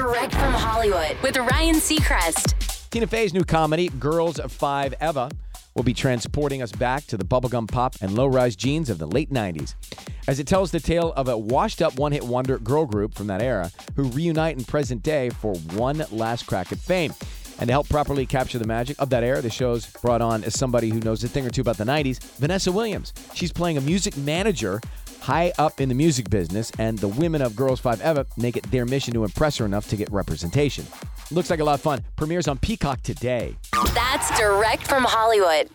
Direct from Hollywood with Ryan Seacrest. Tina Fey's new comedy, Girls of Five Eva, will be transporting us back to the bubblegum pop and low rise jeans of the late 90s. As it tells the tale of a washed up one hit wonder girl group from that era who reunite in present day for one last crack at fame. And to help properly capture the magic of that era, the show's brought on as somebody who knows a thing or two about the 90s, Vanessa Williams. She's playing a music manager high up in the music business, and the women of Girls5Eva make it their mission to impress her enough to get representation. Looks like a lot of fun. Premieres on Peacock today. That's direct from Hollywood.